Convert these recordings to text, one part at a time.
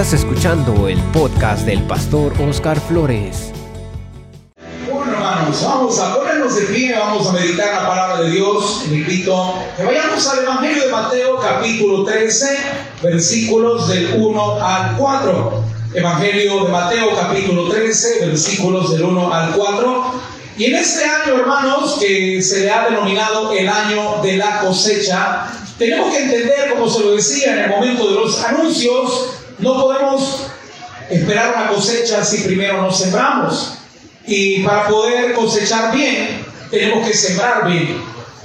Estás escuchando el podcast del pastor Oscar Flores. Bueno, hermanos, vamos a ponernos de pie, vamos a meditar la palabra de Dios. Le invito que vayamos al Evangelio de Mateo, capítulo 13, versículos del 1 al 4. Evangelio de Mateo, capítulo 13, versículos del 1 al 4. Y en este año, hermanos, que se le ha denominado el año de la cosecha, tenemos que entender, como se lo decía en el momento de los anuncios, no podemos esperar una cosecha si primero no sembramos. Y para poder cosechar bien, tenemos que sembrar bien.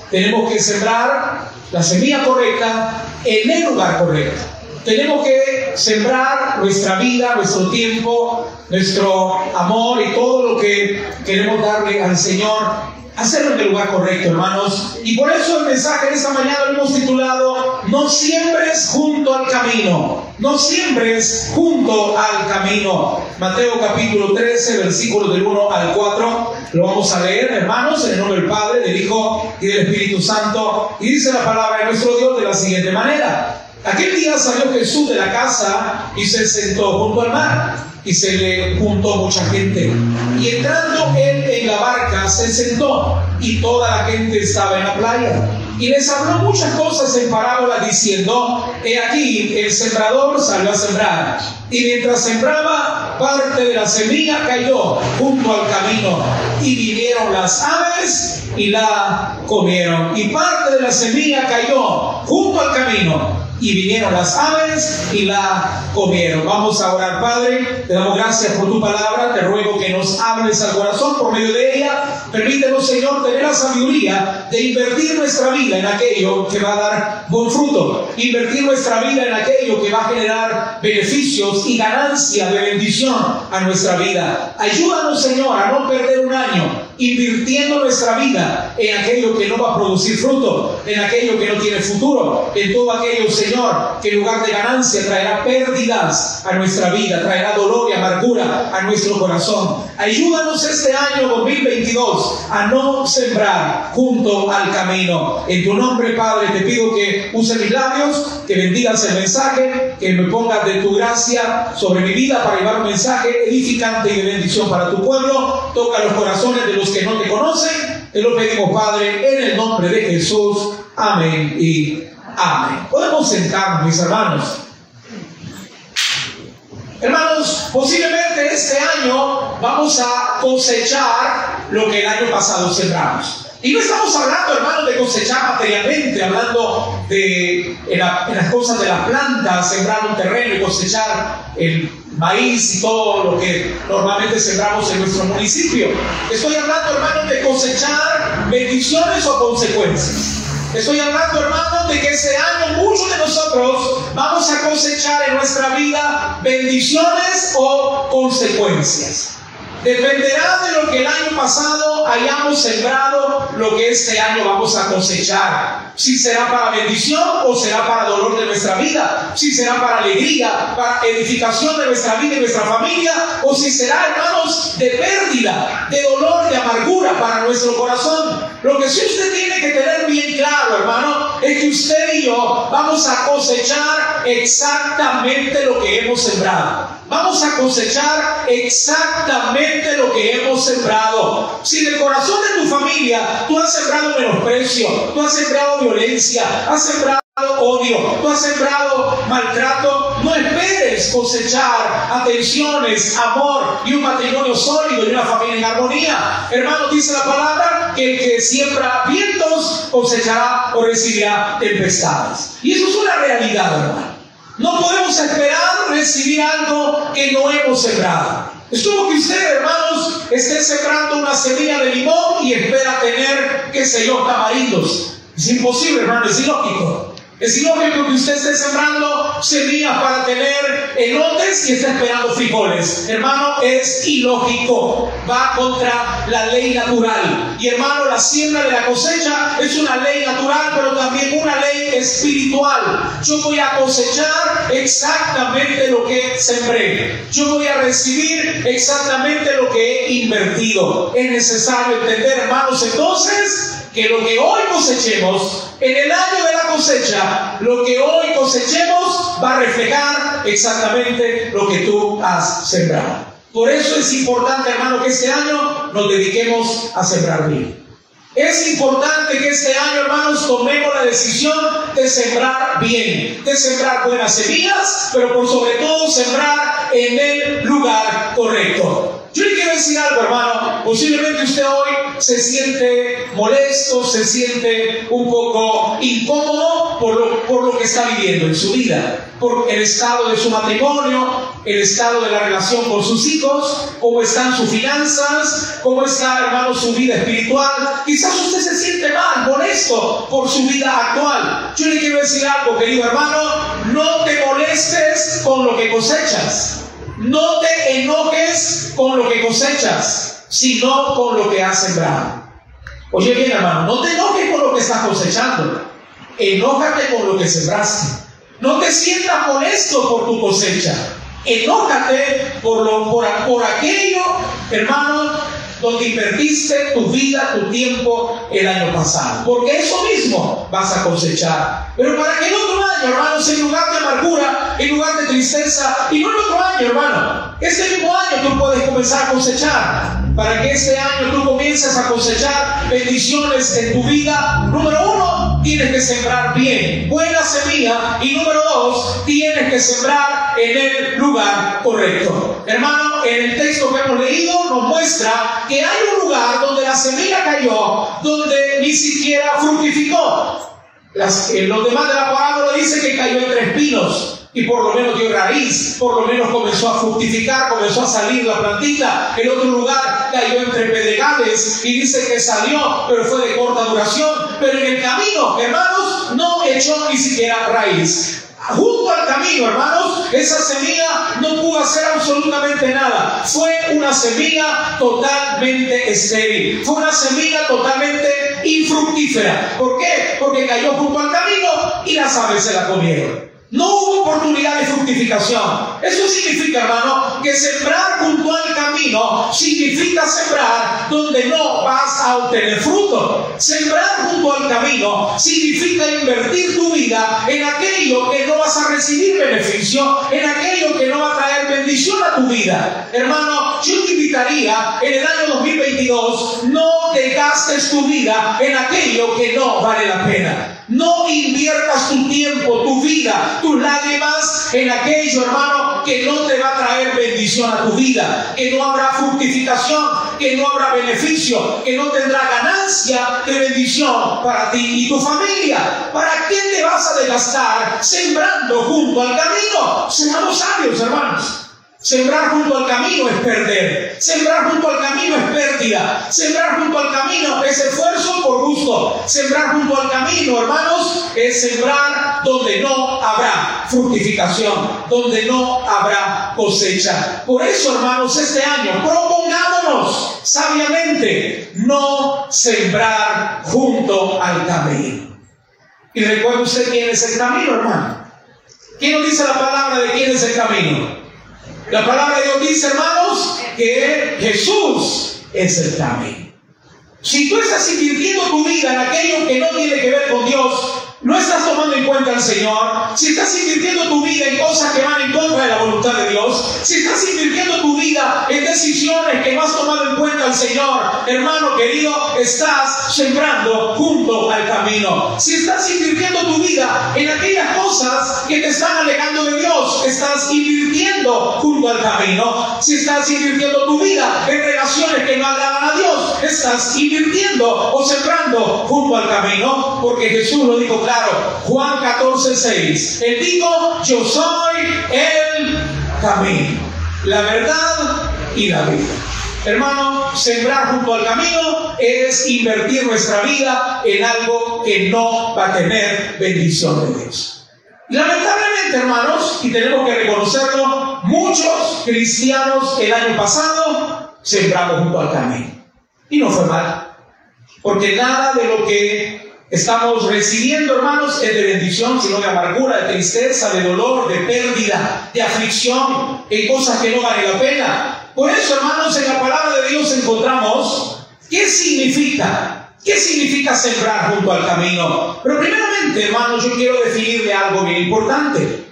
Tenemos que sembrar la semilla correcta en el lugar correcto. Tenemos que sembrar nuestra vida, nuestro tiempo, nuestro amor y todo lo que queremos darle al Señor hacerlo en el lugar correcto, hermanos. Y por eso el mensaje de esta mañana lo hemos titulado No siembres junto al camino. No siembres junto al camino. Mateo capítulo 13, versículos del 1 al 4. Lo vamos a leer, hermanos, en el nombre del Padre, del Hijo y del Espíritu Santo. Y dice la palabra de nuestro Dios de la siguiente manera. Aquel día salió Jesús de la casa y se sentó junto al mar y se le juntó mucha gente. Y entrando él en la barca se sentó y toda la gente estaba en la playa. Y les habló muchas cosas en parábola diciendo, he aquí el sembrador salió a sembrar. Y mientras sembraba, parte de la semilla cayó junto al camino. Y vinieron las aves y la comieron. Y parte de la semilla cayó junto al camino y vinieron las aves y la comieron. Vamos a orar, Padre. Te damos gracias por tu palabra. Te ruego que nos hables al corazón por medio de ella. Permítenos, Señor, tener la sabiduría de invertir nuestra vida en aquello que va a dar buen fruto. Invertir nuestra vida en aquello que va a generar beneficios y ganancia de bendición a nuestra vida. Ayúdanos, Señor, a no perder un año invirtiendo nuestra vida en aquello que no va a producir fruto, en aquello que no tiene futuro, en todo aquello, Señor, que en lugar de ganancia traerá pérdidas a nuestra vida, traerá dolor y amargura a nuestro corazón. Ayúdanos este año 2022 a no sembrar junto al camino. En tu nombre, Padre, te pido que use mis labios, que bendigas el mensaje, que me pongas de tu gracia sobre mi vida para llevar un mensaje edificante y de bendición para tu pueblo. Toca los corazones de los que no te conocen. Te lo pedimos, Padre, en el nombre de Jesús. Amén y amén. Podemos sentarnos, mis hermanos. Hermanos, posiblemente este año vamos a cosechar lo que el año pasado sembramos. Y no estamos hablando, hermanos, de cosechar materialmente, hablando de las cosas de la planta, sembrar un terreno y cosechar el maíz y todo lo que normalmente sembramos en nuestro municipio. Estoy hablando, hermanos, de cosechar bendiciones o consecuencias. Estoy hablando, hermanos, de que este año muchos de nosotros vamos a cosechar en nuestra vida bendiciones o consecuencias. Dependerá de lo que el año pasado hayamos sembrado, lo que este año vamos a cosechar. Si será para bendición o será para dolor de nuestra vida. Si será para alegría, para edificación de nuestra vida y nuestra familia. O si será, hermanos, de pérdida, de dolor, de amargura para nuestro corazón. Lo que sí usted tiene que tener bien claro, hermano, es que usted y yo vamos a cosechar exactamente lo que hemos sembrado. Vamos a cosechar exactamente lo que hemos sembrado. Si del corazón de tu familia tú has sembrado menosprecio, tú has sembrado violencia, has sembrado odio, tú has sembrado maltrato, no esperes cosechar atenciones, amor y un matrimonio sólido y una familia en armonía. Hermano, dice la palabra que el que siembra vientos cosechará o recibirá tempestades. Y eso es una realidad, hermano. No podemos esperar recibir algo que no hemos sembrado. Es como que usted, hermanos, esté sembrando una semilla de limón y espera tener, qué sé yo, tamarindos. Es imposible, hermano, es ilógico. Es ilógico que usted esté sembrando semillas para tener elotes y esté esperando frijoles. Hermano, es ilógico. Va contra la ley natural. Y hermano, la siembra de la cosecha es una ley natural, pero también una ley espiritual. Yo voy a cosechar exactamente lo que sembré. Yo voy a recibir exactamente lo que he invertido. Es necesario entender, hermanos, entonces que lo que hoy cosechemos, en el año de la cosecha, lo que hoy cosechemos va a reflejar exactamente lo que tú has sembrado. Por eso es importante, hermano, que este año nos dediquemos a sembrar bien. Es importante que este año, hermanos, tomemos la decisión de sembrar bien, de sembrar buenas semillas, pero por sobre todo sembrar en el lugar correcto. Yo le quiero decir algo, hermano. Posiblemente usted hoy se siente molesto, se siente un poco incómodo por lo, por lo que está viviendo en su vida, por el estado de su matrimonio, el estado de la relación con sus hijos, cómo están sus finanzas, cómo está, hermano, su vida espiritual. Quizás usted se siente mal, molesto por su vida actual. Yo le quiero decir algo, querido hermano, no te molestes con lo que cosechas. No te enojes con lo que cosechas, sino con lo que has sembrado. Oye bien, hermano, no te enojes con lo que estás cosechando. Enójate con lo que sembraste. No te sientas molesto por tu cosecha. Enójate por, lo, por, por aquello, hermano, donde invertiste tu vida, tu tiempo el año pasado. Porque eso mismo vas a cosechar. Pero para que el otro año, hermanos, en lugar de amargura, en lugar de tristeza, y no el otro año, hermano, este mismo año tú puedes comenzar a cosechar. Para que este año tú comiences a cosechar bendiciones en tu vida. Número uno, tienes que sembrar bien, buena semilla. Y número dos, tienes que sembrar en el lugar correcto. Hermano, en el texto que hemos leído nos muestra que hay un lugar donde la semilla cayó, donde ni siquiera fructificó. Las, los demás de la parábola dice que cayó entre espinos y por lo menos dio raíz, por lo menos comenzó a fructificar, comenzó a salir la plantita. En otro lugar cayó entre pedregales y dice que salió, pero fue de corta duración. Pero en el camino, hermanos, no echó ni siquiera raíz junto al camino, hermanos, esa semilla no pudo hacer absolutamente nada. Fue una semilla totalmente estéril. Fue una semilla totalmente infructífera. ¿Por qué? Porque cayó junto al camino y las aves se la comieron. No hubo oportunidad de fructificación. Eso significa, hermano, que sembrar junto al camino significa sembrar donde no vas a obtener fruto. Sembrar junto al camino significa invertir tu vida en aquello que no vas a recibir beneficio, en aquello que no va a traer bendición a tu vida. Hermano, yo te invitaría en el año 2022, no te gastes tu vida en aquello que no vale la pena. No inviertas tu tiempo, tu vida, tus lágrimas en aquello, hermano, que no te va a traer bendición a tu vida, que no habrá fructificación, que no habrá beneficio, que no tendrá ganancia de bendición para ti y tu familia. ¿Para qué te vas a desgastar sembrando junto al camino? Seamos sabios, hermanos. Sembrar junto al camino es perder. Sembrar junto al camino es pérdida. Sembrar junto al camino es esfuerzo por gusto. Sembrar junto al camino, hermanos, es sembrar donde no habrá fructificación, donde no habrá cosecha. Por eso, hermanos, este año propongámonos sabiamente no sembrar junto al camino. Y recuerde usted quién es el camino, hermano. ¿Quién nos dice la palabra de quién es el camino? La palabra de Dios dice, hermanos, que Jesús es el camino. Si tú estás invirtiendo tu vida en aquello que no tiene que ver con Dios, no estás tomando en cuenta al Señor, si estás invirtiendo tu vida en cosas que van en contra de la voluntad de Dios, si estás invirtiendo tu vida en decisiones que no has tomado en cuenta al Señor, hermano querido, estás sembrando junto al camino. Si estás invirtiendo tu vida en aquellas cosas que te están alejando de Dios, estás invirtiendo junto al camino. Si estás invirtiendo tu vida en relaciones que no agradan a Dios, estás invirtiendo o sembrando junto al camino, porque Jesús lo dijo claro Juan 14, 6. Él dijo, yo soy el camino, la verdad y la vida. Hermano, sembrar junto al camino es invertir nuestra vida en algo que no va a tener bendición de Dios. Lamentablemente, hermanos, y tenemos que reconocerlo, muchos cristianos el año pasado sembramos junto al camino. Y no fue mal. Porque nada de lo que estamos recibiendo, hermanos, es de bendición, sino de amargura, de tristeza, de dolor, de pérdida, de aflicción, en cosas que no valen la pena. Por eso, hermanos, en la palabra de Dios encontramos qué significa ¿Qué significa sembrar junto al camino? Pero primeramente, hermanos, yo quiero definirle algo bien importante.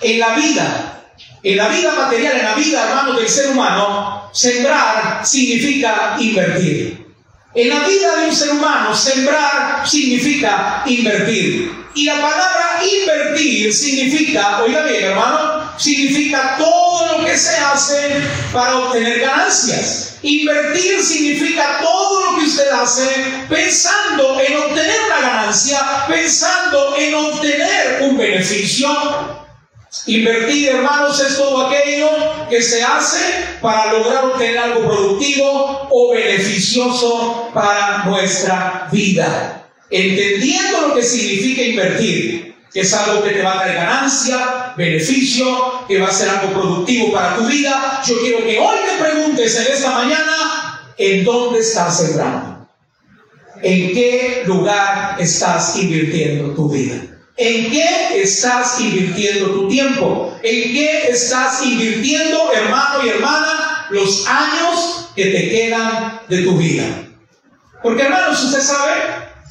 En la vida, en la vida material, en la vida, hermanos, del ser humano, sembrar significa invertir. En la vida de un ser humano, sembrar significa invertir. Y la palabra invertir significa, oiga bien hermano, significa todo lo que se hace para obtener ganancias. Invertir significa todo lo que usted hace pensando en obtener una ganancia, pensando en obtener un beneficio. Invertir, hermanos, es todo aquello que se hace para lograr obtener algo productivo o beneficioso para nuestra vida. Entendiendo lo que significa invertir, que es algo que te va a dar ganancia, beneficio, que va a ser algo productivo para tu vida, yo quiero que hoy te preguntes en esta mañana, ¿en dónde estás sembrando? ¿En qué lugar estás invirtiendo tu vida? ¿En qué estás invirtiendo tu tiempo? ¿En qué estás invirtiendo, hermano y hermana, los años que te quedan de tu vida? Porque, hermanos, usted sabe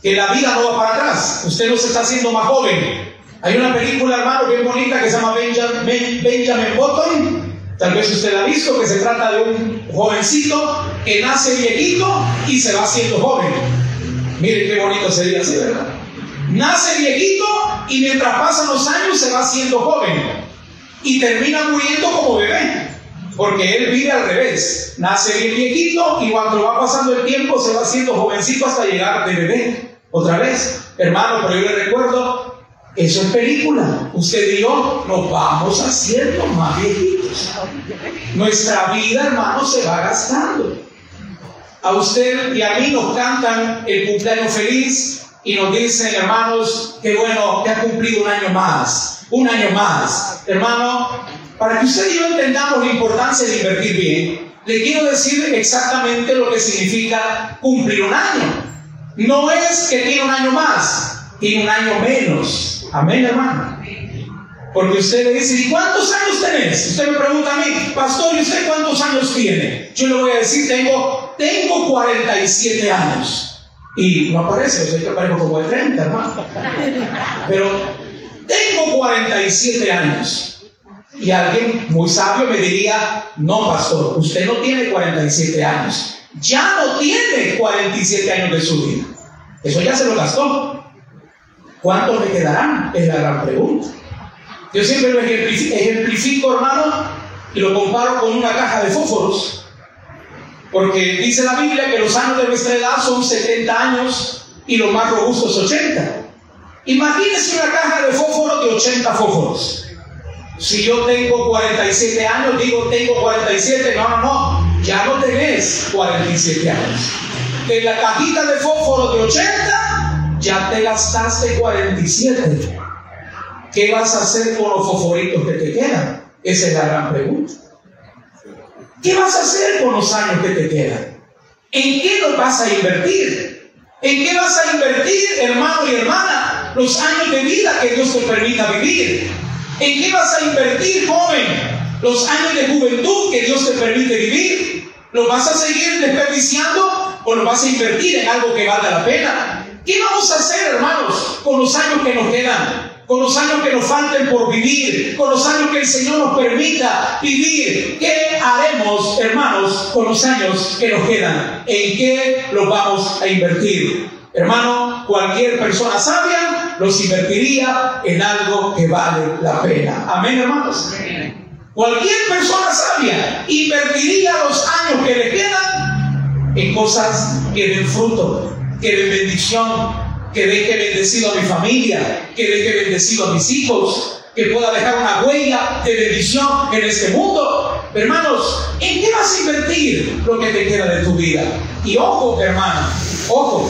que la vida no va para atrás. Usted no se está haciendo más joven. Hay una película, hermano, bien bonita que se llama Benjamin, Benjamin Button. Tal vez usted la ha visto, que se trata de un jovencito que nace viejito y se va haciendo joven. Mire qué bonito sería así, ¿verdad? Nace viejito y mientras pasan los años se va haciendo joven y termina muriendo como bebé. Porque él vive al revés. Nace bien viejito y cuando va pasando el tiempo se va haciendo jovencito hasta llegar de bebé. Otra vez. Hermano, pero yo le recuerdo, eso es película. Usted y yo nos vamos haciendo más viejitos. Nuestra vida, hermano, se va gastando. A usted y a mí nos cantan el cumpleaños feliz, y nos dicen, hermanos, que bueno, que ha cumplido un año más, un año más. Hermano, para que usted y yo entendamos la importancia de invertir bien, le quiero decir exactamente lo que significa cumplir un año. No es que tiene un año más, tiene un año menos. Amén, hermano. Porque usted le dice, ¿y cuántos años tenés? Usted me pregunta a mí, pastor, ¿y usted cuántos años tiene? Yo le voy a decir, tengo, tengo 47 años. Y no aparece, yo que aparezco como de 30, hermano. Pero tengo 47 años. Y alguien muy sabio me diría, no, pastor, usted no tiene 47 años. Ya no tiene 47 años de su vida. Eso ya se lo gastó. ¿Cuántos le quedarán? Es la gran pregunta. Yo siempre lo ejemplifico, hermano, y lo comparo con una caja de fósforos. Porque dice la Biblia que los años de nuestra edad son 70 años y los más robustos 80. Imagínense una caja de fósforos de 80 fósforos. Si yo tengo 47 años, digo tengo 47, no, no, no, ya no tenés 47 años. En la cajita de fósforo de 80, ya te gastaste 47. ¿Qué vas a hacer con los fosforitos que te quedan? Esa es la gran pregunta. ¿Qué vas a hacer con los años que te quedan? ¿En qué los vas a invertir? ¿En qué vas a invertir, hermano y hermana, los años de vida que Dios te permita vivir? ¿En qué vas a invertir, joven, los años de juventud que Dios te permite vivir? ¿Los vas a seguir desperdiciando o los vas a invertir en algo que valga la pena? ¿Qué vamos a hacer, hermanos, con los años que nos quedan? con los años que nos falten por vivir, con los años que el Señor nos permita vivir. ¿Qué haremos, hermanos, con los años que nos quedan? ¿En qué los vamos a invertir? Hermano, cualquier persona sabia los invertiría en algo que vale la pena. Amén, hermanos. Cualquier persona sabia invertiría los años que le quedan en cosas que den fruto, que den bendición, que deje bendecido a mi familia, que deje bendecido a mis hijos, que pueda dejar una huella de bendición en este mundo. Hermanos, ¿en qué vas a invertir lo que te queda de tu vida? Y ojo, hermano, ojo,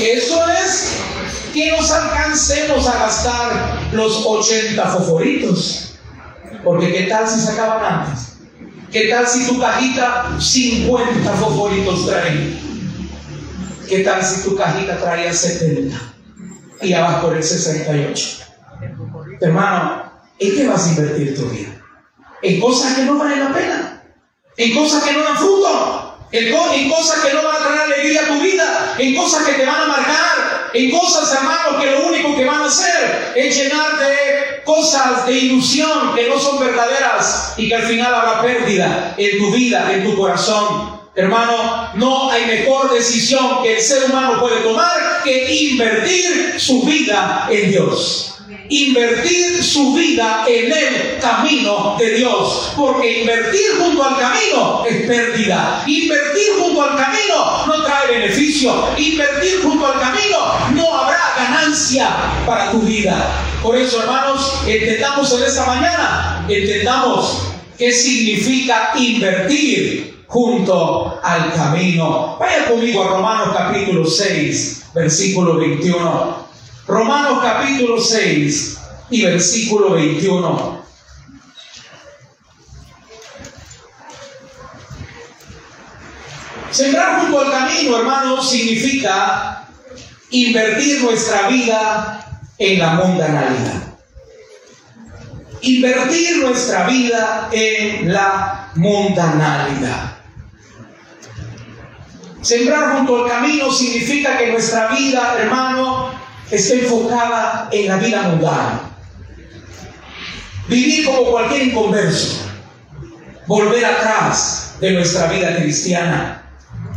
eso es que nos alcancemos a gastar los 80 foforitos. Porque ¿qué tal si se acaban antes? ¿Qué tal si tu cajita 50 foforitos trae? ¿Qué tal si tu cajita traía 70 y abajo el 68? Hermano, ¿en qué vas a invertir tu vida? En cosas que no valen la pena, en cosas que no dan fruto, en, cosas que no van a traer alegría a tu vida, en cosas que te van a marcar, en cosas, hermanos, que lo único que van a hacer es llenarte cosas de ilusión que no son verdaderas y que al final habrá pérdida en tu vida, en tu corazón. Hermano, no hay mejor decisión que el ser humano puede tomar que invertir su vida en Dios invertir su vida en el camino de Dios. Porque invertir junto al camino es pérdida. Invertir junto al camino no trae beneficio. Invertir junto al camino no habrá ganancia para tu vida. Por eso, hermanos, entendamos en esta mañana, entendamos qué significa invertir junto al camino. Vaya conmigo a Romanos capítulo 6, versículo 21. Romanos capítulo 6 y versículo 21. Sembrar junto al camino, hermanos, significa invertir nuestra vida en la mundanalidad. Invertir nuestra vida en la mundanalidad. Sembrar junto al camino significa que nuestra vida, hermano, está enfocada en la vida mundana. Vivir como cualquier inconverso. Volver atrás de nuestra vida cristiana.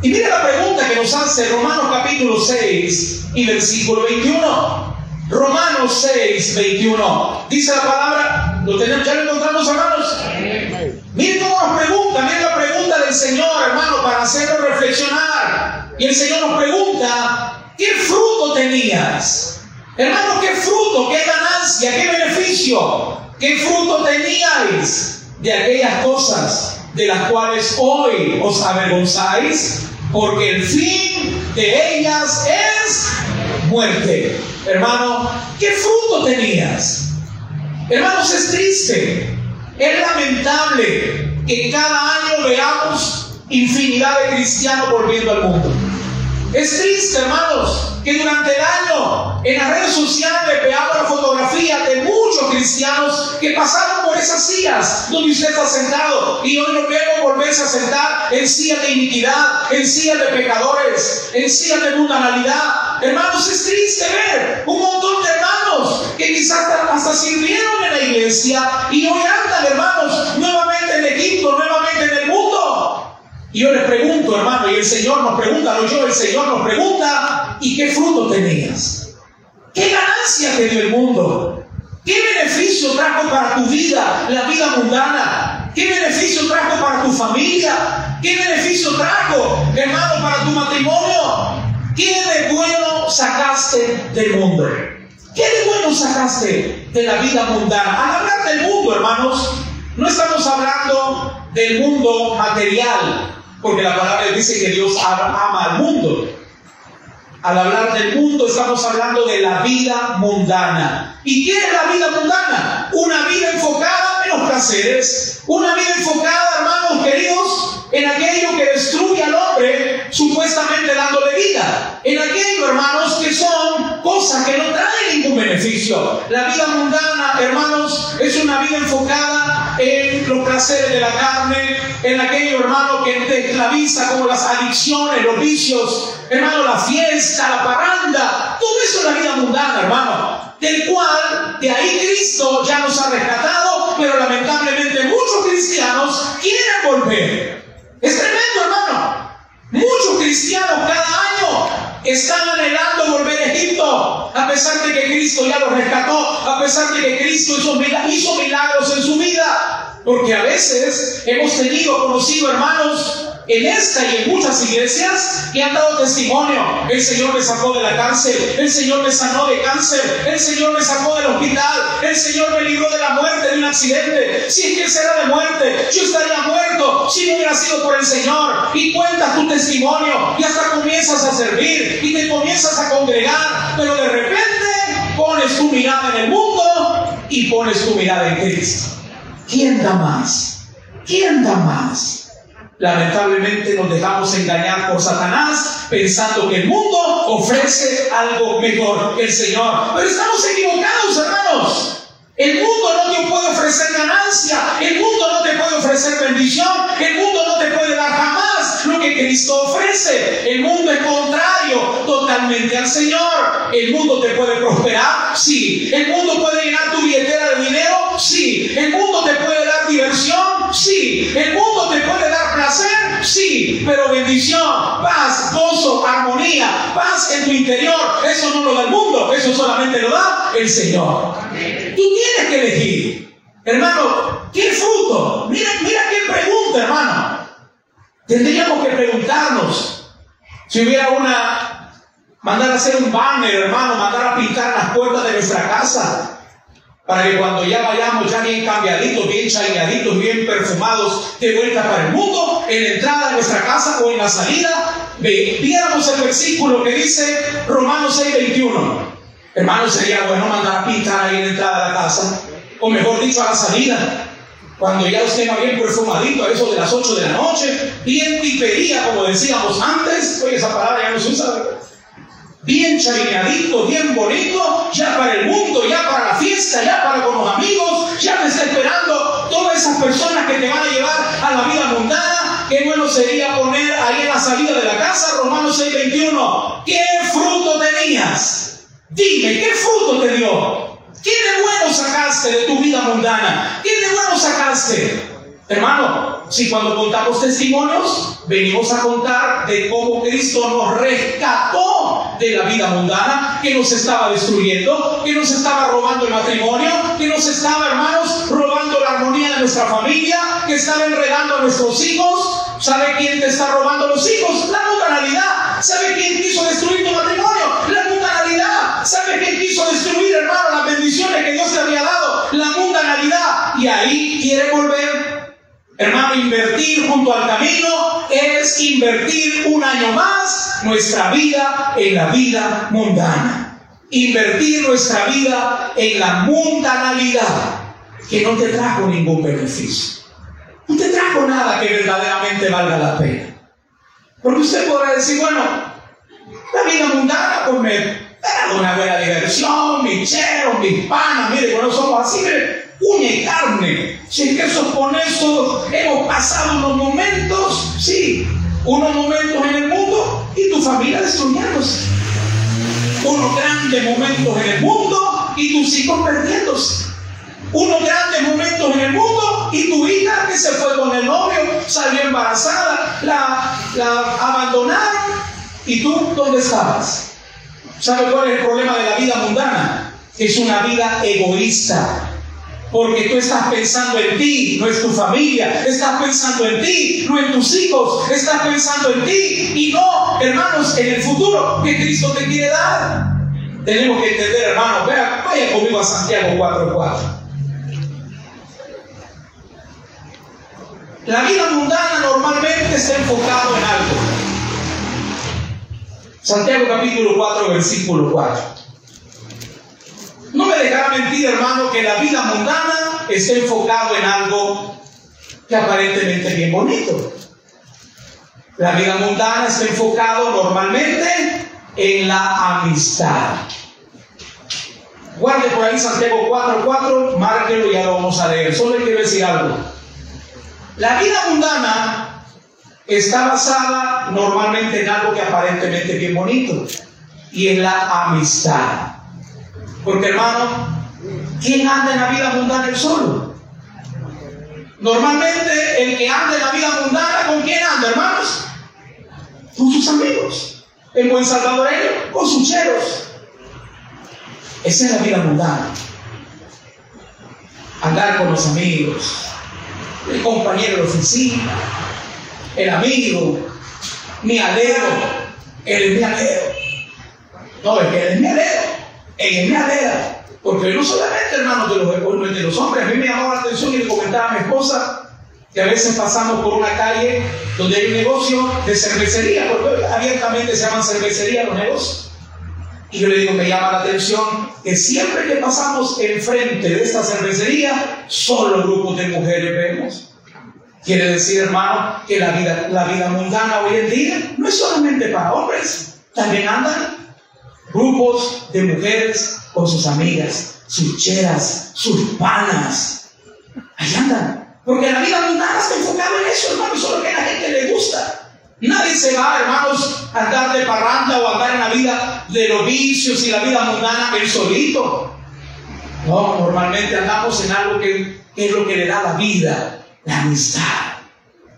Y mire la pregunta que nos hace Romanos capítulo 6 y versículo 21. Romanos 6, 21. Dice la palabra, ¿lo tenemos, ¿ya lo encontramos, hermanos? Mire cómo nos pregunta, mire la pregunta del Señor, hermano, para hacerlo reflexionar. Y el Señor nos pregunta, ¿Qué fruto tenías? Hermano, ¿qué fruto? ¿Qué ganancia? ¿Qué beneficio? ¿Qué fruto teníais de aquellas cosas de las cuales hoy os avergonzáis? Porque el fin de ellas es muerte. Hermano, ¿qué fruto tenías? Hermanos, es triste, es lamentable que cada año veamos infinidad de cristianos volviendo al mundo. Es triste, hermanos, que durante el año en las redes sociales veamos la fotografía de muchos cristianos que pasaron por esas sillas donde usted está sentado y hoy nos vemos volverse a sentar en sillas de iniquidad, en sillas de pecadores, en sillas de mundanalidad. Hermanos, es triste ver un montón de hermanos que quizás hasta sirvieron en la iglesia y hoy andan, hermanos, nuevamente Y yo les pregunto, hermano, y el Señor nos pregunta, no yo, el Señor nos pregunta, ¿y qué fruto tenías? ¿Qué ganancia te dio el mundo? ¿Qué beneficio trajo para tu vida, la vida mundana? ¿Qué beneficio trajo para tu familia? ¿Qué beneficio trajo, hermano, para tu matrimonio? ¿Qué de bueno sacaste del mundo? ¿Qué de bueno sacaste de la vida mundana? Al hablar del mundo, hermanos, no estamos hablando del mundo material, porque la palabra dice que Dios ama al mundo. Al hablar del mundo estamos hablando de la vida mundana. ¿Y qué es la vida mundana? Una vida enfocada en los placeres, una vida enfocada, hermanos queridos, en aquello que destruye al hombre, supuestamente dándole vida. En aquello, hermanos, que son cosas que no traen ningún beneficio. La vida mundana, hermanos, es una vida enfocada en los placeres de la carne, en aquello, hermano, que te esclaviza como las adicciones, los vicios, hermano, la fiesta, la parranda. Todo eso es la vida mundana, hermano. Del cual, de ahí Cristo ya nos ha rescatado, pero lamentablemente muchos cristianos quieren volver. Es tremendo, hermano. Muchos cristianos cada año están anhelando volver a Egipto, a pesar de que Cristo ya los rescató, a pesar de que Cristo hizo milagros en su vida. Porque a veces hemos tenido, conocido hermanos, en esta y en muchas iglesias que han dado testimonio. El Señor me sacó de la cárcel, el Señor me sanó de cáncer, el Señor me sacó del hospital, el Señor me libró de la muerte, de un accidente. Si es que será de muerte, yo estaría muerto si no hubiera sido por el Señor. Y cuentas tu testimonio y hasta comienzas a servir y te comienzas a congregar, pero de repente pones tu mirada en el mundo y pones tu mirada en Cristo. ¿Quién da más? ¿Quién da más? Lamentablemente nos dejamos engañar por Satanás pensando que el mundo ofrece algo mejor que el Señor. Pero estamos equivocados, hermanos. El mundo no te puede ofrecer ganancia, el mundo no te puede ofrecer bendición, el mundo no te puede dar jamás lo que Cristo ofrece. El mundo es contrario totalmente al Señor. El mundo te puede prosperar, sí. El mundo puede llenar tu billetera de dinero, sí. El mundo te puede dar diversión, sí. El mundo te puede dar placer, sí. Pero bendición, paz, gozo, armonía, paz en tu interior, eso no lo da el mundo, eso solamente lo da el Señor. Tú tienes que elegir. Hermano, ¿qué fruto? Mira, mira qué pregunta, hermano. Tendríamos que preguntarnos si hubiera una, mandar a hacer un banner, hermano, mandar a pintar las puertas de nuestra casa, para que cuando ya vayamos ya bien cambiaditos, bien chaineaditos, bien perfumados, de vuelta para el mundo, en la entrada de nuestra casa o en la salida, viéramos el versículo que dice Romanos 6, 21. Hermano, sería bueno mandar a pintar ahí en la entrada de la casa, o mejor dicho, a la salida. Cuando ya usted va bien perfumadito, a eso de las 8 de la noche, bien tipería, como decíamos antes, oye, esa palabra ya no se usa, Bien charineadito, bien bonito, ya para el mundo, ya para la fiesta, ya para con los amigos, ya me está esperando todas esas personas que te van a llevar a la vida mundana. Qué bueno sería poner ahí en la salida de la casa, Romanos 6:21, ¿qué fruto tenías? Dime, ¿qué fruto te dio? ¿Qué de bueno sacaste de tu vida mundana? ¿Qué de bueno sacaste? Hermano, si cuando contamos testimonios, venimos a contar de cómo Cristo nos rescató de la vida mundana, que nos estaba destruyendo, que nos estaba robando el matrimonio, que nos estaba, hermanos, robando la armonía de nuestra familia, que estaba enredando a nuestros hijos. ¿Sabe quién te está robando los hijos? La mundanalidad. ¿Sabe quién quiso destruir tu matrimonio? La mundanalidad. ¿Sabe quién quiso destruir, hermano, las bendiciones que Dios te había dado? La mundanalidad. Y ahí quiere volver. Hermano, invertir junto al camino es invertir un año más nuestra vida en la vida mundana. Invertir nuestra vida en la mundanalidad que no te trajo ningún beneficio. No te trajo nada que verdaderamente valga la pena. Porque usted podrá decir, bueno, la vida mundana, pues me da una buena diversión, mi chero, mis panas, mire, cuando somos así, mire, uña y carne. Si es que con eso hemos pasado unos momentos, sí, unos momentos en el mundo y tu familia destruyéndose. Unos grandes momentos en el mundo y tus hijos perdiéndose unos grandes momentos en el mundo y tu hija que se fue con el novio, salió embarazada, la, la abandonaron y tú dónde estabas. ¿Sabe cuál es el problema de la vida mundana? Es una vida egoísta. Porque tú estás pensando en ti, no es tu familia. Estás pensando en ti, no en tus hijos. Estás pensando en ti y no, hermanos, en el futuro que Cristo te quiere dar. Tenemos que entender, hermanos. vaya conmigo a Santiago 4.4. La vida mundana normalmente está enfocado en algo. Santiago capítulo 4, versículo 4. No me dejará mentir, hermano, que la vida mundana está enfocado en algo que aparentemente es bien bonito. La vida mundana está enfocado normalmente en la amistad. Guarde por ahí Santiago 4, 4, márquelo y ya lo vamos a leer. Solo quiero decir algo. La vida mundana está basada normalmente en algo que aparentemente es bien bonito y en la amistad. Porque hermano, ¿quién anda en la vida mundana el solo? Normalmente el que anda en la vida mundana, ¿con quién anda, hermanos? Con sus amigos. El buen salvadoreño, con sus cheros. Esa es la vida mundana. Andar con los amigos, el compañero de oficina, el amigo, mi alero, él es mi alero. No, es que él es mi alero, él es mi alera. Porque no solamente, hermanos, de los, hombres, a mí me llamó la atención y le comentaba a mi esposa que a veces pasamos por una calle donde hay un negocio de cervecería, porque abiertamente se llaman cervecería los negocios. Y yo le digo, me llama la atención que siempre que pasamos enfrente de esta cervecería, solo grupos de mujeres vemos. Quiere decir, hermano, que la vida, la vida mundana hoy en día no es solamente para hombres, también andan grupos de mujeres con sus amigas, sus cheras, sus panas. Ahí andan. Porque la vida mundana está enfocada en eso, hermano, solo que a la gente le gusta. Nadie se va, hermanos, a andar de parranda o a andar en la vida de los vicios y la vida mundana el solito. No, normalmente andamos en algo que, es lo que le da la vida, la amistad.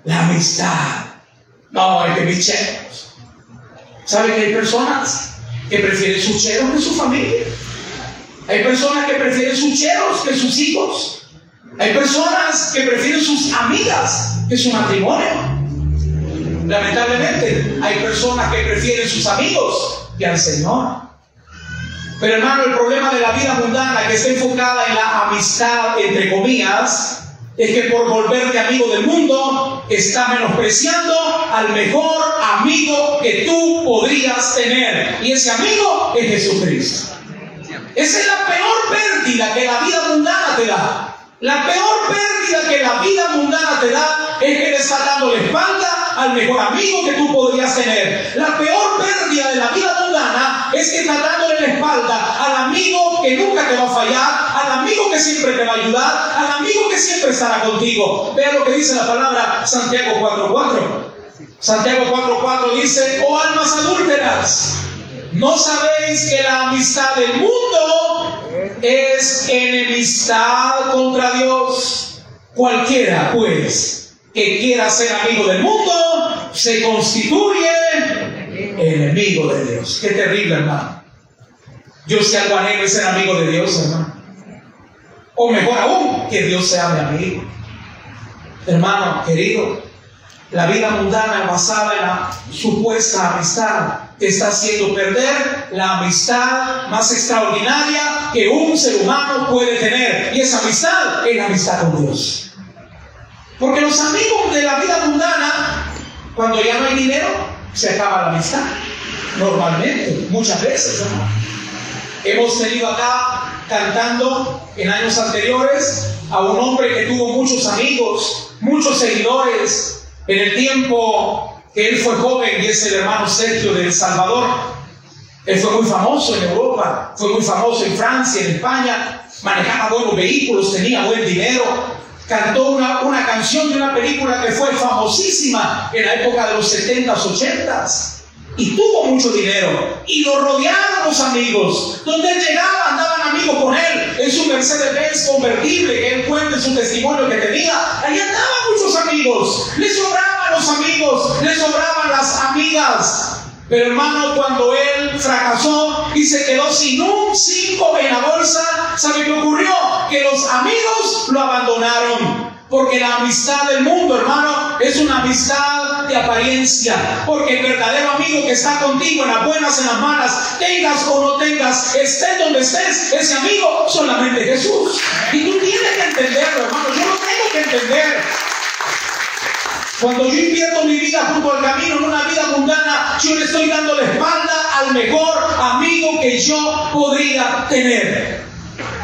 La amistad. No, hay que bicheros. ¿Sabe que hay personas que prefieren sus cheros que su familia? Hay personas que prefieren sus cheros que sus hijos. Hay personas que prefieren sus amigas que su matrimonio. Lamentablemente, hay personas que prefieren sus amigos que al Señor. Pero hermano, el problema de la vida mundana que está enfocada en la amistad, entre comillas, es que por volverte amigo del mundo, está menospreciando al mejor amigo que tú podrías tener. Y ese amigo es Jesucristo. Esa es la peor pérdida que la vida mundana te da. La peor pérdida que la vida mundana te da es que le estás dando la espalda al mejor amigo que tú podrías tener. La peor pérdida de la vida mundana es que estás dándole la espalda al amigo que nunca te va a fallar, al amigo que siempre te va a ayudar, al amigo que siempre estará contigo. Vea lo que dice la palabra Santiago 4.4. Santiago 4.4 dice, oh almas adúlteras, ¿no sabéis que la amistad del mundo es enemistad contra Dios. Cualquiera, pues, que quiera ser amigo del mundo, se constituye enemigo de Dios. Qué terrible, hermano. Yo si algo anhelo es ser amigo de Dios, hermano. O mejor aún, que Dios sea mi amigo. Hermano, querido, la vida mundana basada en la supuesta amistad está haciendo perder la amistad más extraordinaria que un ser humano puede tener. Y esa amistad es la amistad con Dios. Porque los amigos de la vida mundana, cuando ya no hay dinero, se acaba la amistad. Normalmente, muchas veces. Hemos tenido acá cantando en años anteriores a un hombre que tuvo muchos amigos, muchos seguidores, en el tiempo que él fue joven y es el hermano Sergio de El Salvador, él fue muy famoso en Europa, fue muy famoso en Francia, en España, manejaba buenos vehículos, tenía buen dinero, cantó una, una canción de una película que fue famosísima en la época de los 70s, 80s. Y tuvo mucho dinero. Y lo rodearon los amigos. Donde él llegaba, andaban amigos con él. En su Mercedes-Benz convertible, que él cuenta en su testimonio que tenía. Ahí andaban muchos amigos. Le sobraban los amigos. Le sobraban las amigas. Hermano, cuando él fracasó y se quedó sin un cinco en la bolsa, ¿sabe qué ocurrió? Que los amigos lo abandonaron. Porque la amistad del mundo, hermano, es una amistad de apariencia. Porque el verdadero amigo que está contigo en las buenas, en las malas, tengas o no tengas, estés donde estés, ese amigo solamente Jesús. Y tú tienes que entenderlo, hermano. Yo lo tengo que entender. Cuando yo invierto mi vida junto al camino en una vida mundana, yo le estoy dando la espalda al mejor amigo que yo podría tener.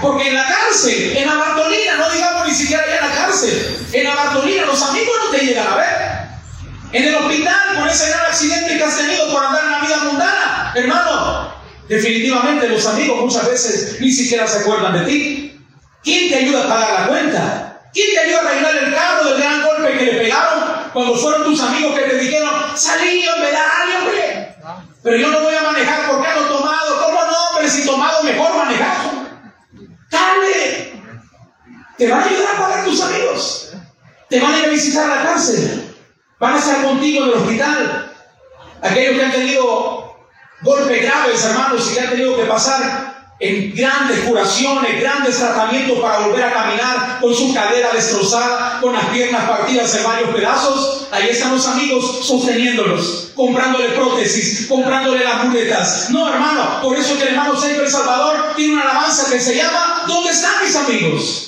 Porque en la cárcel, en la Bartolina, no digamos ni siquiera allá en la cárcel, en la Bartolina los amigos no te llegan a ver. En el hospital, con ese gran accidente que has tenido por andar en la vida mundana, hermano, definitivamente los amigos muchas veces ni siquiera se acuerdan de ti. ¿Quién te ayuda a pagar la cuenta? ¿Quién te ayuda a arreglar el carro del gran golpe que le pegaron cuando fueron tus amigos que te dijeron, salí, hombre, dale, hombre? Pero yo no voy a manejar porque ando tomado. ¿Cómo no, hombre? Si tomado, mejor manejar. Dale. Te van a ayudar a pagar tus amigos. Te van a ir a visitar la cárcel. Van a estar contigo en el hospital. Aquellos que han tenido golpes graves, hermanos, y que han tenido que pasar en grandes curaciones, grandes tratamientos para volver a caminar con su cadera destrozada, con las piernas partidas en varios pedazos. Ahí están los amigos sosteniéndolos, comprándole prótesis, comprándole las muletas. No, hermano, por eso que el hermano Sergio El Salvador tiene una alabanza que se llama ¿Dónde están mis amigos?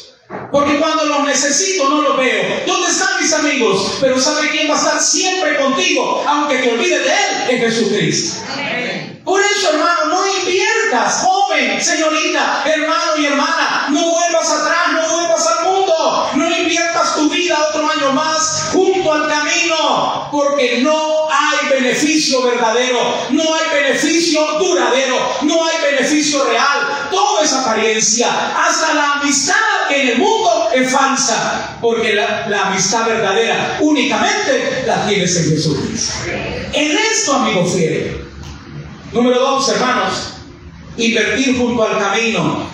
Porque cuando los necesito no los veo. ¿Dónde están mis amigos? Pero ¿sabe quién va a estar siempre contigo? Aunque te olvides de Él, es Jesucristo. Por eso, hermano, no inviertas, señorita, hermano y hermana, no vuelvas atrás, no vuelvas al mundo, no inviertas tu vida otro año más junto al camino, porque no hay beneficio verdadero, no hay beneficio duradero, no hay beneficio real. Todo es apariencia. Hasta la amistad en el mundo es falsa, porque la, la amistad verdadera únicamente la tienes en Jesús. En esto, amigo fiel. Número dos, hermanos, invertir junto al camino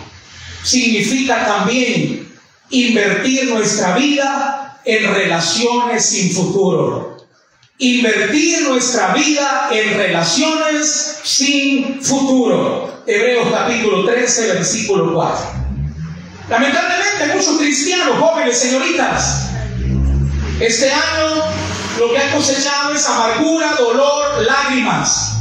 significa también invertir nuestra vida en relaciones sin futuro. Invertir nuestra vida en relaciones sin futuro. Hebreos capítulo 13, versículo 4. Lamentablemente muchos cristianos, jóvenes, señoritas, este año lo que han cosechado es amargura, dolor, lágrimas,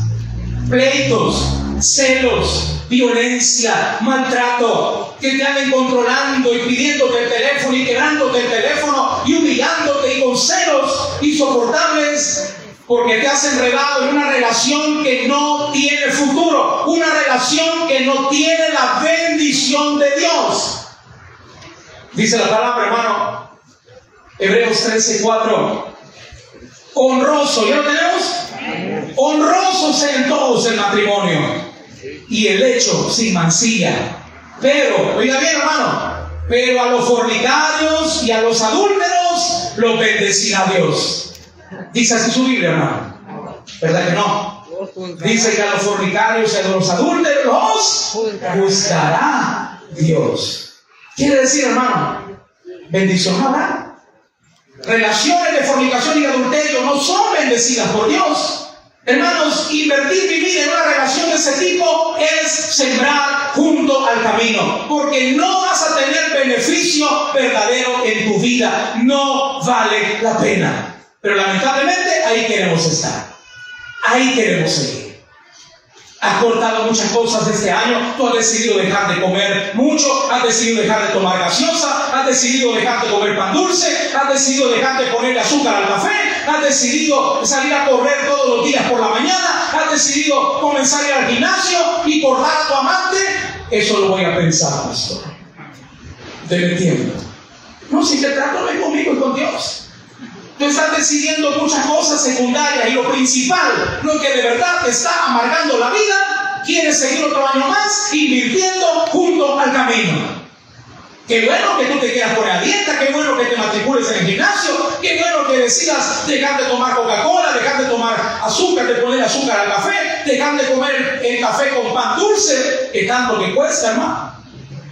pleitos, celos, violencia, maltrato, que te anden controlando y pidiéndote el teléfono y quedándote el teléfono y humillándote y con celos insoportables porque te has enredado en una relación que no tiene futuro, una relación que no tiene la bendición de Dios. Dice la palabra, hermano, Hebreos 13, 4. Honroso, ¿ya lo tenemos? Honroso sean todos el matrimonio y el hecho sin mancilla. Pero, oiga bien, hermano, pero a los fornicarios y a los adúlteros los bendecirá Dios. Dice así su Biblia, hermano. ¿Verdad que no? Dice que a los fornicarios y a los adúlteros los juzgará Dios. Quiere decir, hermano, bendición habrá. Relaciones de fornicación y adulterio no son bendecidas por Dios. Hermanos, invertir mi vida en una relación de ese tipo es sembrar junto al camino, porque no vas a tener beneficio verdadero en tu vida, no vale la pena. Pero lamentablemente ahí queremos estar, ahí queremos seguir. Has cortado muchas cosas este año. Tú has decidido dejar de comer mucho, has decidido dejar de tomar gaseosa, has decidido dejar de comer pan dulce, has decidido dejar de ponerle azúcar al café, has decidido salir a correr todos los días por la mañana, has decidido comenzar a ir al gimnasio y cortar a tu amante. Eso lo voy a pensar, pastor. Debe tiempo. No, si te trato no es conmigo y con Dios. Tú estás decidiendo muchas cosas secundarias y lo principal, lo que de verdad te está amargando la vida, quieres seguir otro año más invirtiendo junto al camino. Qué bueno que tú te quieras poner a dieta, qué bueno que te matricules en el gimnasio, qué bueno que decidas dejar de tomar Coca-Cola, dejar de tomar azúcar, de poner azúcar al café, dejar de comer el café con pan dulce, que tanto que cuesta, hermano.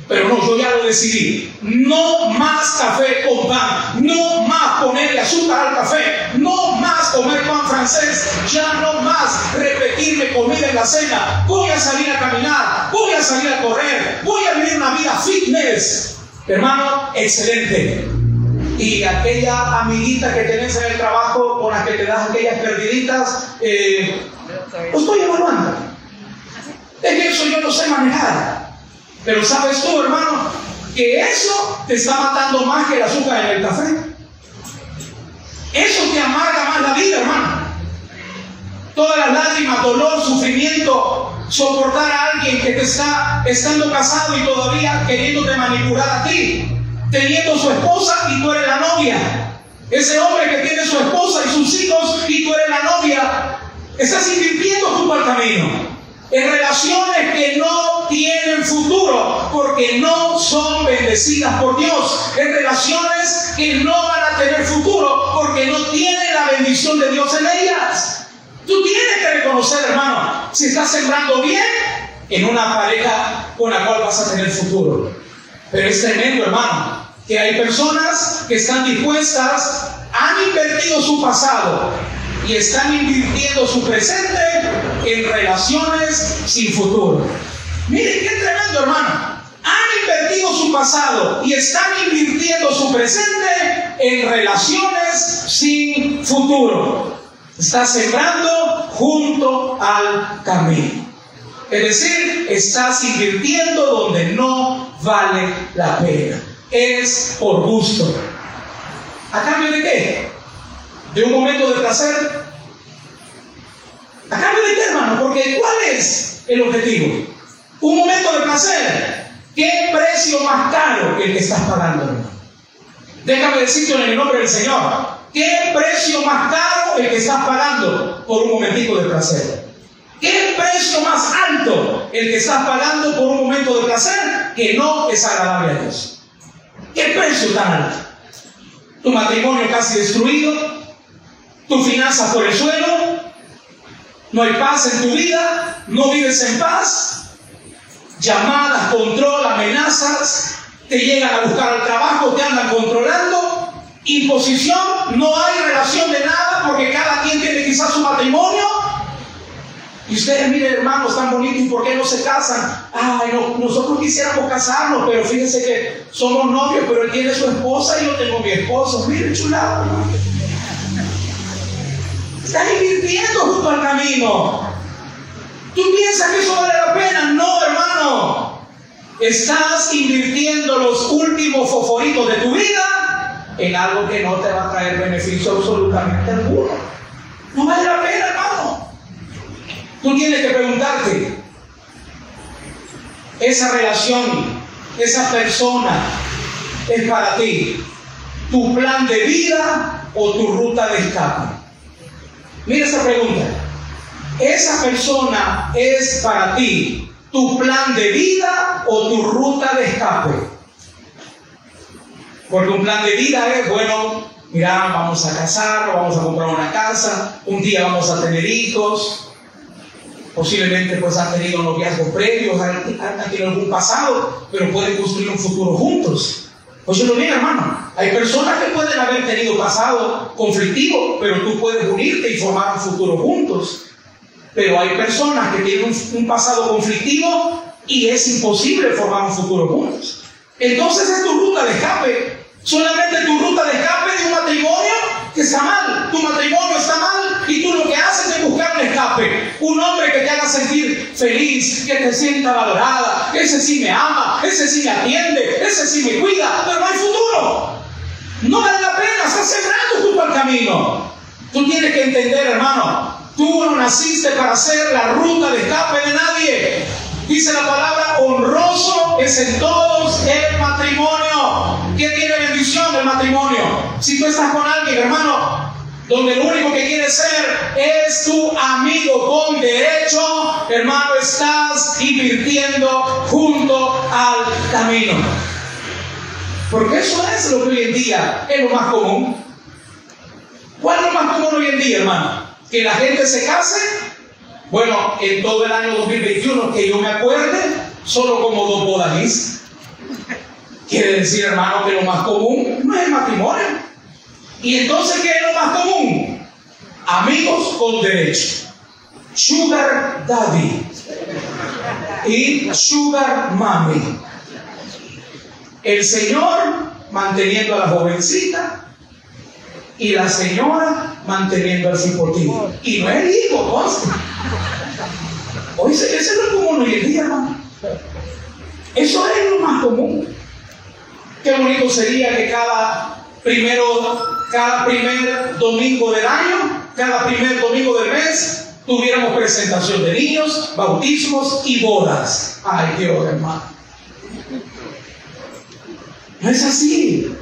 Pero no, yo ya lo decidí. No más café con pan. No más ponerle azúcar al café. No más comer pan francés. Ya no más repetirme comida en la cena. Voy a salir a caminar. Voy a salir a correr. Voy a vivir una vida fitness. Hermano, excelente. Y aquella amiguita que tenés en el trabajo con la que te das aquellas perdiditas, eh, estoy evaluando. Es que eso yo no sé manejar. Pero sabes tú, hermano, que eso te está matando más que el azúcar en el café. Eso te amarga más la vida, hermano. Todas las lágrimas, dolor, sufrimiento, soportar a alguien que te está estando casado y todavía queriéndote manipular a ti, teniendo su esposa y tú eres la novia. Ese hombre que tiene su esposa y sus hijos y tú eres la novia, estás invirtiendo junto al camino en relaciones que no porque no son bendecidas por Dios, en relaciones que no van a tener futuro porque no tienen la bendición de Dios en ellas. Tú tienes que reconocer, hermano, si estás sembrando bien en una pareja con la cual vas a tener futuro. Pero es tremendo, hermano, que hay personas que están dispuestas, han invertido su pasado y están invirtiendo su presente en relaciones sin futuro. Miren qué tremendo, hermano. Han invertido su pasado y están invirtiendo su presente en relaciones sin futuro. Está sembrando junto al camino. Es decir, estás invirtiendo donde no vale la pena. Es por gusto. ¿A cambio de qué? ¿De un momento de placer? ¿A cambio de qué, hermano? Porque ¿cuál es el objetivo? Un momento de placer. ¿Qué precio más caro que el que estás pagando? Déjame decirte en el nombre del Señor. ¿Qué precio más caro el que estás pagando por un momentico de placer? ¿Qué precio más alto el que estás pagando por un momento de placer que no es agradable a Dios? ¿Qué precio tan alto? Tu matrimonio casi destruido, tu finanzas por el suelo, no hay paz en tu vida, no vives en paz, llamadas, control, amenazas, te llegan a buscar al trabajo, te andan controlando, imposición, no hay relación de nada porque cada quien tiene quizás su matrimonio y ustedes, miren, hermanos, tan bonitos, ¿y por qué no se casan? Ay, no, nosotros quisiéramos casarnos, pero fíjense que somos novios, pero él tiene su esposa y yo tengo mi esposo. Miren, chulado. Estás invirtiendo junto al camino. ¿Tú piensas que eso vale la pena? No, hermano. Estás invirtiendo los últimos foforitos de tu vida en algo que no te va a traer beneficio absolutamente alguno. No vale la pena, hermano. Tú tienes que preguntarte, esa relación, esa persona es para ti tu plan de vida o tu ruta de escape. Mira esa pregunta. ¿Esa persona es para ti tu plan de vida o tu ruta de escape? Porque un plan de vida es, bueno, mira, vamos a casar, vamos a comprar una casa, un día vamos a tener hijos, posiblemente pues han tenido noviazgos previos, han, tenido algún pasado, pero pueden construir un futuro juntos. Pues yo lo digo, hermano, hay personas que pueden haber tenido pasado conflictivo, pero tú puedes unirte y formar un futuro juntos. Pero hay personas que tienen un, pasado conflictivo y es imposible formar un futuro juntos. Entonces es tu ruta de escape. Solamente tu ruta de escape de un matrimonio que está mal. Tu matrimonio está mal y tú lo que haces es buscar un escape. Un hombre que te haga sentir feliz, que te sienta valorada. Ese sí me ama, ese sí me atiende, ese sí me cuida, pero no hay futuro. No vale la pena, estás sembrando junto al camino. Tú tienes que entender, hermano, tú no naciste para ser la ruta de escape de nadie. Dice la palabra, honroso es en todos el matrimonio. ¿Qué tiene bendición el matrimonio? Si tú estás con alguien, hermano, donde lo único que quiere ser es tu amigo con derecho, hermano, estás invirtiendo junto al camino. Porque eso es lo que hoy en día es lo más común. ¿Cuál es lo más común hoy en día, hermano? Que la gente se case bueno, en todo el año 2021 que yo me acuerde, solo como dos bodas Quiere decir, hermano, que lo más común no es el matrimonio. ¿Y entonces qué es lo más común? Amigos con derecho. Sugar Daddy y Sugar Mommy. El Señor manteniendo a la jovencita y la señora manteniendo al cipotillo. Y no es hijo, consta. Hoy ese es lo común hoy en día, hermano. Eso es lo más común. Qué bonito sería que cada primero, cada primer domingo del año, cada primer domingo del mes, tuviéramos presentación de niños, bautismos y bodas. Ay, Dios, hermano. No es así.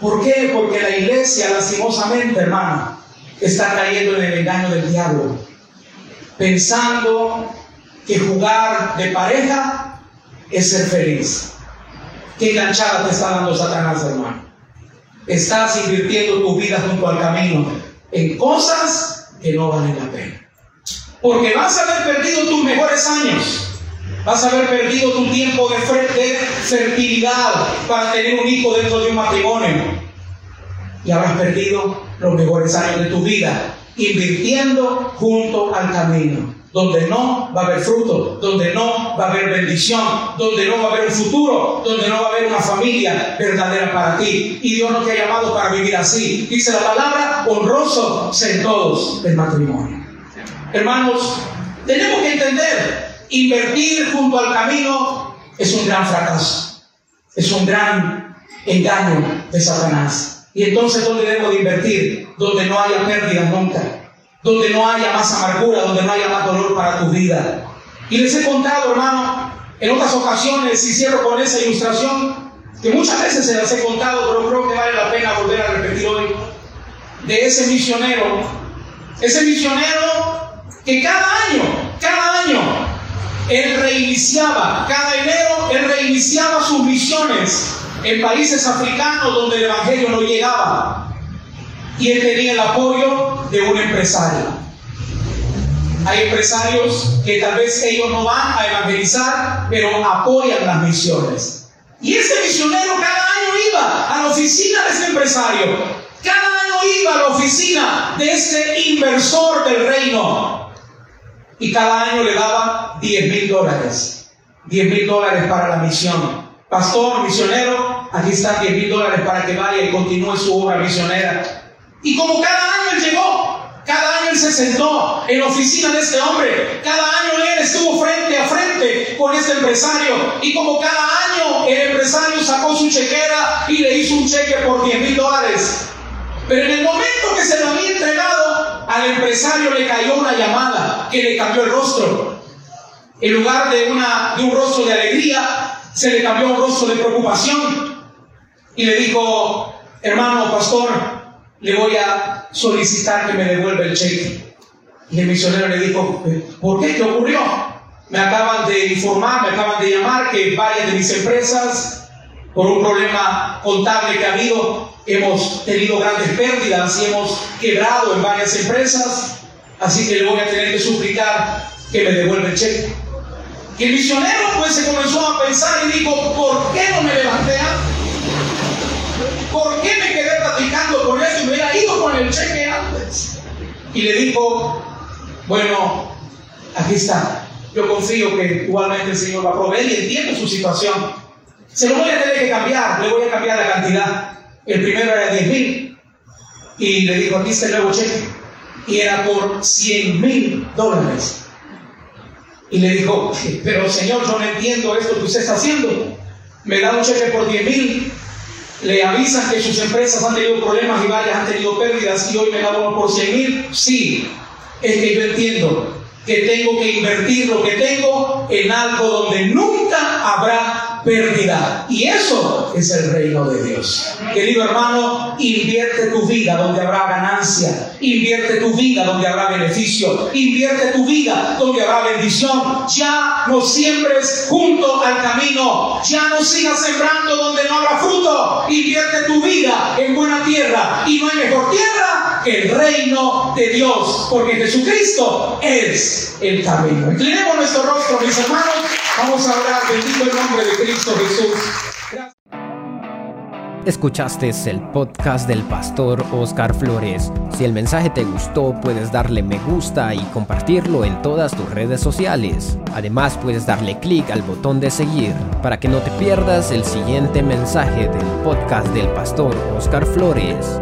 ¿Por qué? Porque la iglesia, lastimosamente, hermano, está cayendo en el engaño del diablo, pensando que jugar de pareja es ser feliz. ¿Qué enganchada te está dando Satanás, hermano? Estás invirtiendo tu vida junto al camino en cosas que no valen la pena. Porque vas a haber perdido tus mejores años. Vas a haber perdido tu tiempo de, fertilidad para tener un hijo dentro de un matrimonio. Y habrás perdido los mejores años de tu vida invirtiendo junto al camino, donde no va a haber fruto, donde no va a haber bendición, donde no va a haber un futuro, donde no va a haber una familia verdadera para ti. Y Dios no te ha llamado para vivir así. Dice la palabra, honroso en todos el matrimonio. Hermanos, tenemos que entender Invertir junto al camino es un gran fracaso, es un gran engaño de Satanás. Y entonces, ¿dónde debo de invertir? Donde no haya pérdida nunca, donde no haya más amargura, donde no haya más dolor para tu vida. Y les he contado, hermano, en otras ocasiones, y cierro con esa ilustración, que muchas veces se las he contado, pero creo que vale la pena volver a repetir hoy, de ese misionero Ese misionero que cada año, cada año, él reiniciaba, cada enero, él reiniciaba sus misiones en países africanos donde el Evangelio no llegaba. Y él tenía el apoyo de un empresario. Hay empresarios que tal vez ellos no van a evangelizar, pero apoyan las misiones. Y ese misionero cada año iba a la oficina de ese empresario. Cada año iba a la oficina de ese inversor del reino. Y cada año le daba 10 mil dólares. 10 mil dólares para la misión. Pastor, misionero, aquí están 10 mil dólares para que vaya y continúe su obra misionera. Y como cada año él llegó, cada año él se sentó en la oficina de este hombre. Cada año él estuvo frente a frente con este empresario. Y como cada año el empresario sacó su chequera y le hizo un cheque por 10 mil dólares. Pero en el momento que se lo había entregado, al empresario le cayó una llamada que le cambió el rostro. En lugar de, una, de un rostro de alegría, se le cambió un rostro de preocupación. Y le dijo, hermano pastor, le voy a solicitar que me devuelva el cheque. Y el misionero le dijo, ¿por qué? ¿Qué ocurrió? Me acaban de informar, me acaban de llamar que varias de mis empresas, por un problema contable que ha habido, hemos tenido grandes pérdidas y hemos quebrado en varias empresas, así que le voy a tener que suplicar que me devuelva el cheque. Y el misionero pues se comenzó a pensar y dijo, ¿por qué no me levanté ¿Por qué me quedé platicando con eso y me hubiera ido con el cheque antes? Y le dijo, bueno, aquí está. Yo confío que igualmente el Señor va a proveer y entiendo su situación. Se lo voy a tener que cambiar, le voy a cambiar la cantidad. El primero era 10 mil. Y le dijo, aquí está el nuevo cheque. Y era por 100 mil dólares. Y le dijo, pero Señor, yo no entiendo esto que usted está haciendo. Me da un cheque por 10 mil le avisan que sus empresas han tenido problemas y varias han tenido pérdidas y hoy me da uno por 100 mil. Sí, es que yo entiendo que tengo que invertir lo que tengo en algo donde nunca habrá pérdida. Y eso es el reino de Dios. Querido hermano, invierte tu vida donde habrá ganancia. Invierte tu vida donde habrá beneficio. Invierte tu vida donde habrá bendición. Ya no siembres junto al camino. Ya no sigas sembrando donde no habrá fruto. Invierte tu vida en buena tierra. Y no hay mejor tierra que el reino de Dios. Porque Jesucristo es el camino. Inclinemos nuestro rostro, mis hermanos. Vamos a orar, bendito el nombre de Cristo Jesús. Escuchaste el podcast del pastor Oscar Flores. Si el mensaje te gustó, puedes darle me gusta y compartirlo en todas tus redes sociales. Además, puedes darle clic al botón de seguir para que no te pierdas el siguiente mensaje del podcast del pastor Oscar Flores.